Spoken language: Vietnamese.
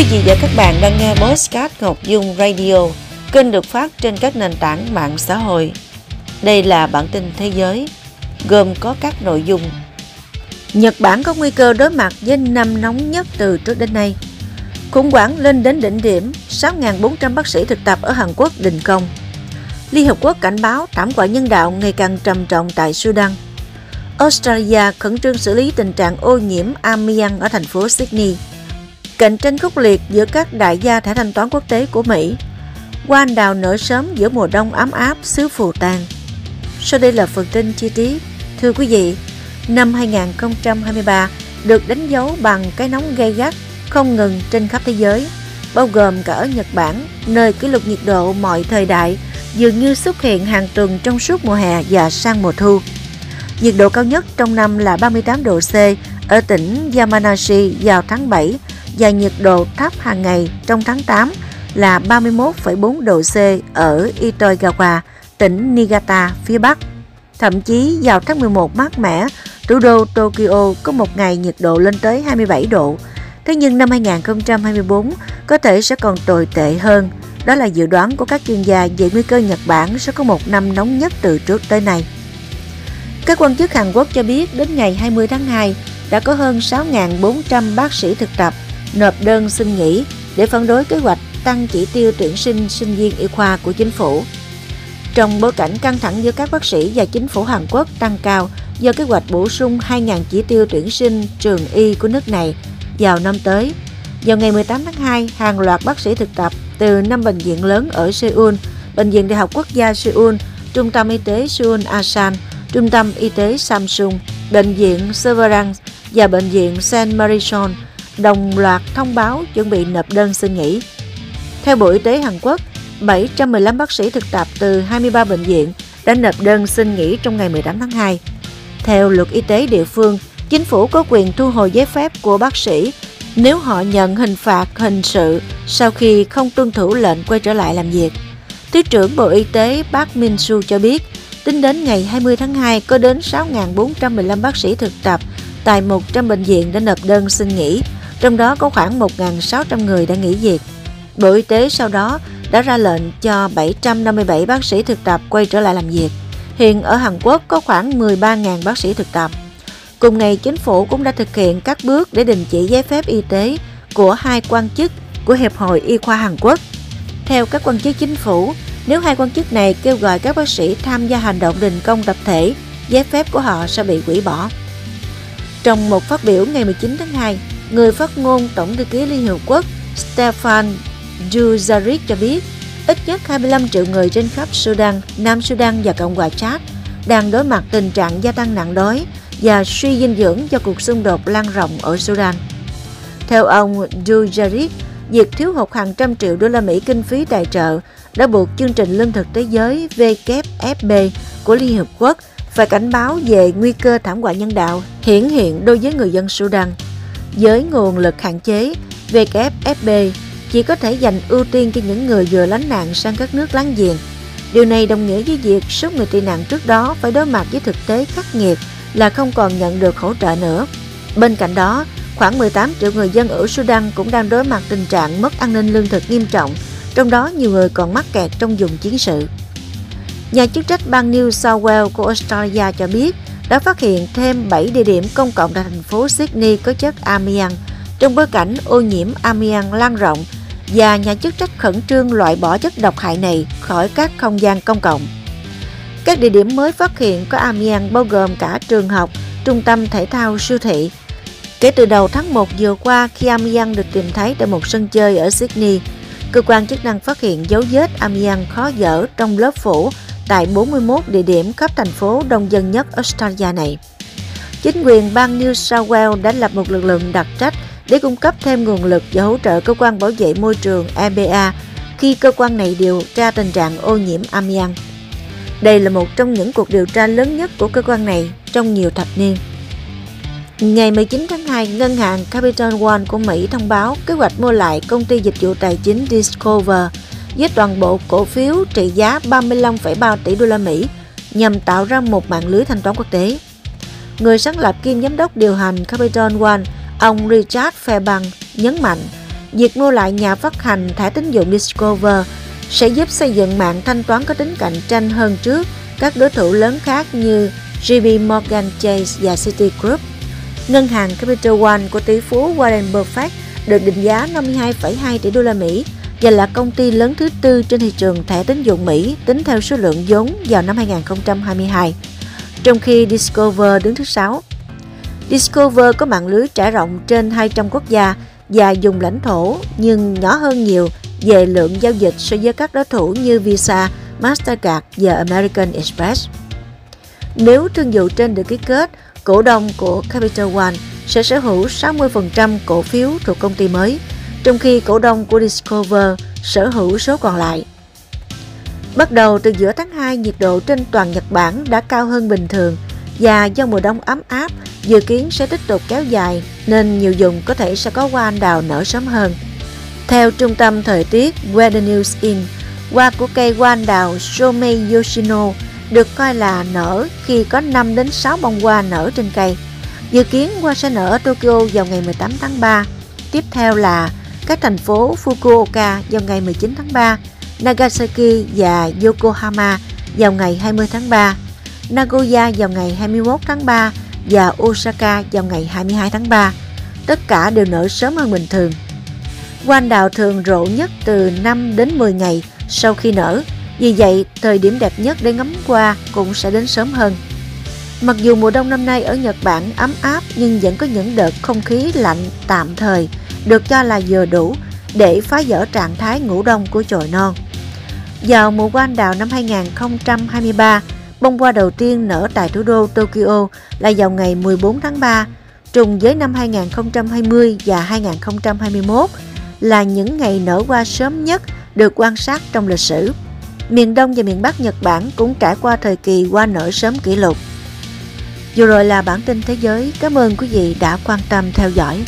Quý vị và các bạn đang nghe Postcard Ngọc Dung Radio, kênh được phát trên các nền tảng mạng xã hội. Đây là bản tin thế giới, gồm có các nội dung. Nhật Bản có nguy cơ đối mặt với năm nóng nhất từ trước đến nay. Khủng hoảng lên đến đỉnh điểm, 6.400 bác sĩ thực tập ở Hàn Quốc đình công. Liên Hợp Quốc cảnh báo thảm họa nhân đạo ngày càng trầm trọng tại Sudan. Australia khẩn trương xử lý tình trạng ô nhiễm amiang ở thành phố Sydney. Cạnh tranh khốc liệt giữa các đại gia thẻ thanh toán quốc tế của Mỹ. Hoa anh đào nở sớm giữa mùa đông ấm áp xứ phù tang. Sau đây là phần tin chi tiết. Thưa quý vị, năm 2023 được đánh dấu bằng cái nóng gay gắt không ngừng trên khắp thế giới, bao gồm cả ở Nhật Bản, nơi kỷ lục nhiệt độ mọi thời đại dường như xuất hiện hàng tuần trong suốt mùa hè và sang mùa thu. Nhiệt độ cao nhất trong năm là 38 độ C ở tỉnh Yamanashi vào tháng 7 và nhiệt độ thấp hàng ngày trong tháng 8 là 31,4 độ C ở Itoigawa, tỉnh Niigata phía Bắc. Thậm chí vào tháng 11 mát mẻ, thủ đô Tokyo có một ngày nhiệt độ lên tới 27 độ. Thế nhưng năm 2024 có thể sẽ còn tồi tệ hơn. Đó là dự đoán của các chuyên gia về nguy cơ Nhật Bản sẽ có một năm nóng nhất từ trước tới nay. Các quan chức Hàn Quốc cho biết đến ngày 20 tháng 2 đã có hơn 6.400 bác sĩ thực tập nộp đơn xin nghỉ để phản đối kế hoạch tăng chỉ tiêu tuyển sinh sinh viên y khoa của chính phủ. Trong bối cảnh căng thẳng giữa các bác sĩ và chính phủ Hàn Quốc tăng cao do kế hoạch bổ sung 2.000 chỉ tiêu tuyển sinh trường y của nước này vào năm tới. Vào ngày 18 tháng 2, hàng loạt bác sĩ thực tập từ năm bệnh viện lớn ở Seoul, Bệnh viện Đại học Quốc gia Seoul, Trung tâm Y tế Seoul Asan, Trung tâm Y tế Samsung, Bệnh viện Severance và Bệnh viện Saint Marison đồng loạt thông báo chuẩn bị nộp đơn xin nghỉ. Theo Bộ Y tế Hàn Quốc, 715 bác sĩ thực tập từ 23 bệnh viện đã nộp đơn xin nghỉ trong ngày 18 tháng 2. Theo luật y tế địa phương, chính phủ có quyền thu hồi giấy phép của bác sĩ nếu họ nhận hình phạt hình sự sau khi không tuân thủ lệnh quay trở lại làm việc. Thứ trưởng Bộ Y tế Park Min-su cho biết, tính đến ngày 20 tháng 2 có đến 6.415 bác sĩ thực tập tại 100 bệnh viện đã nộp đơn xin nghỉ, trong đó có khoảng 1.600 người đã nghỉ việc. Bộ Y tế sau đó đã ra lệnh cho 757 bác sĩ thực tập quay trở lại làm việc. Hiện ở Hàn Quốc có khoảng 13.000 bác sĩ thực tập. Cùng ngày, chính phủ cũng đã thực hiện các bước để đình chỉ giấy phép y tế của hai quan chức của Hiệp hội Y khoa Hàn Quốc. Theo các quan chức chính phủ, nếu hai quan chức này kêu gọi các bác sĩ tham gia hành động đình công tập thể, giấy phép của họ sẽ bị hủy bỏ. Trong một phát biểu ngày 19 tháng 2, người phát ngôn Tổng thư ký Liên Hợp Quốc Stefan Dujarric cho biết ít nhất 25 triệu người trên khắp Sudan, Nam Sudan và Cộng hòa Chad đang đối mặt tình trạng gia tăng nạn đói và suy dinh dưỡng do cuộc xung đột lan rộng ở Sudan. Theo ông Dujarric, việc thiếu hụt hàng trăm triệu đô la Mỹ kinh phí tài trợ đã buộc chương trình lương thực thế giới WFP của Liên Hợp Quốc phải cảnh báo về nguy cơ thảm họa nhân đạo hiển hiện đối với người dân Sudan. Với nguồn lực hạn chế, WFP chỉ có thể dành ưu tiên cho những người vừa lánh nạn sang các nước láng giềng. Điều này đồng nghĩa với việc số người tị nạn trước đó phải đối mặt với thực tế khắc nghiệt là không còn nhận được hỗ trợ nữa. Bên cạnh đó, khoảng 18 triệu người dân ở Sudan cũng đang đối mặt tình trạng mất an ninh lương thực nghiêm trọng, trong đó nhiều người còn mắc kẹt trong vùng chiến sự. Nhà chức trách bang New South Wales của Australia cho biết đã phát hiện thêm 7 địa điểm công cộng tại thành phố Sydney có chất amiang trong bối cảnh ô nhiễm amiang lan rộng và nhà chức trách khẩn trương loại bỏ chất độc hại này khỏi các không gian công cộng. Các địa điểm mới phát hiện có amiang bao gồm cả trường học, trung tâm thể thao, siêu thị. Kể từ đầu tháng 1 vừa qua khi amiang được tìm thấy tại một sân chơi ở Sydney, cơ quan chức năng phát hiện dấu vết amiang khó dỡ trong lớp phủ tại 41 địa điểm khắp thành phố đông dân nhất Australia này. Chính quyền bang New South Wales đã lập một lực lượng đặc trách để cung cấp thêm nguồn lực và hỗ trợ cơ quan bảo vệ môi trường EPA khi cơ quan này điều tra tình trạng ô nhiễm amiang. Đây là một trong những cuộc điều tra lớn nhất của cơ quan này trong nhiều thập niên. Ngày 19 tháng 2, ngân hàng Capital One của Mỹ thông báo kế hoạch mua lại công ty dịch vụ tài chính Discover với toàn bộ cổ phiếu trị giá 35,3 tỷ đô la Mỹ nhằm tạo ra một mạng lưới thanh toán quốc tế. Người sáng lập kiêm giám đốc điều hành Capital One, ông Richard Fairbank nhấn mạnh việc mua lại nhà phát hành thẻ tín dụng Discover sẽ giúp xây dựng mạng thanh toán có tính cạnh tranh hơn trước các đối thủ lớn khác như JP Morgan Chase và Citigroup. Ngân hàng Capital One của tỷ phú Warren Buffett được định giá 52,2 tỷ đô la Mỹ và là công ty lớn thứ tư trên thị trường thẻ tín dụng Mỹ tính theo số lượng vốn vào năm 2022, trong khi Discover đứng thứ 6. Discover có mạng lưới trải rộng trên 200 quốc gia và dùng lãnh thổ nhưng nhỏ hơn nhiều về lượng giao dịch so với các đối thủ như Visa, Mastercard và American Express. Nếu thương vụ trên được ký kết, cổ đông của Capital One sẽ sở hữu 60% cổ phiếu thuộc công ty mới, trong khi cổ đông của Discover sở hữu số còn lại. Bắt đầu từ giữa tháng 2, nhiệt độ trên toàn Nhật Bản đã cao hơn bình thường và do mùa đông ấm áp dự kiến sẽ tiếp tục kéo dài nên nhiều vùng có thể sẽ có hoa anh đào nở sớm hơn. Theo trung tâm thời tiết Weather News In, hoa của cây hoa anh đào Somei Yoshino được coi là nở khi có 5 đến 6 bông hoa nở trên cây. Dự kiến hoa sẽ nở ở Tokyo vào ngày 18 tháng 3. Tiếp theo là các thành phố Fukuoka vào ngày 19 tháng 3, Nagasaki và Yokohama vào ngày 20 tháng 3, Nagoya vào ngày 21 tháng 3 và Osaka vào ngày 22 tháng 3. Tất cả đều nở sớm hơn bình thường. Quanh đào thường rộ nhất từ 5 đến 10 ngày sau khi nở, vì vậy thời điểm đẹp nhất để ngắm hoa cũng sẽ đến sớm hơn. Mặc dù mùa đông năm nay ở Nhật Bản ấm áp nhưng vẫn có những đợt không khí lạnh tạm thời được cho là vừa đủ để phá vỡ trạng thái ngủ đông của chồi non. Vào mùa hoa anh đào năm 2023, bông hoa đầu tiên nở tại thủ đô Tokyo là vào ngày 14 tháng 3, trùng với năm 2020 và 2021 là những ngày nở hoa sớm nhất được quan sát trong lịch sử. Miền Đông và miền Bắc Nhật Bản cũng trải qua thời kỳ hoa nở sớm kỷ lục. Vừa rồi là bản tin thế giới. Cảm ơn quý vị đã quan tâm theo dõi.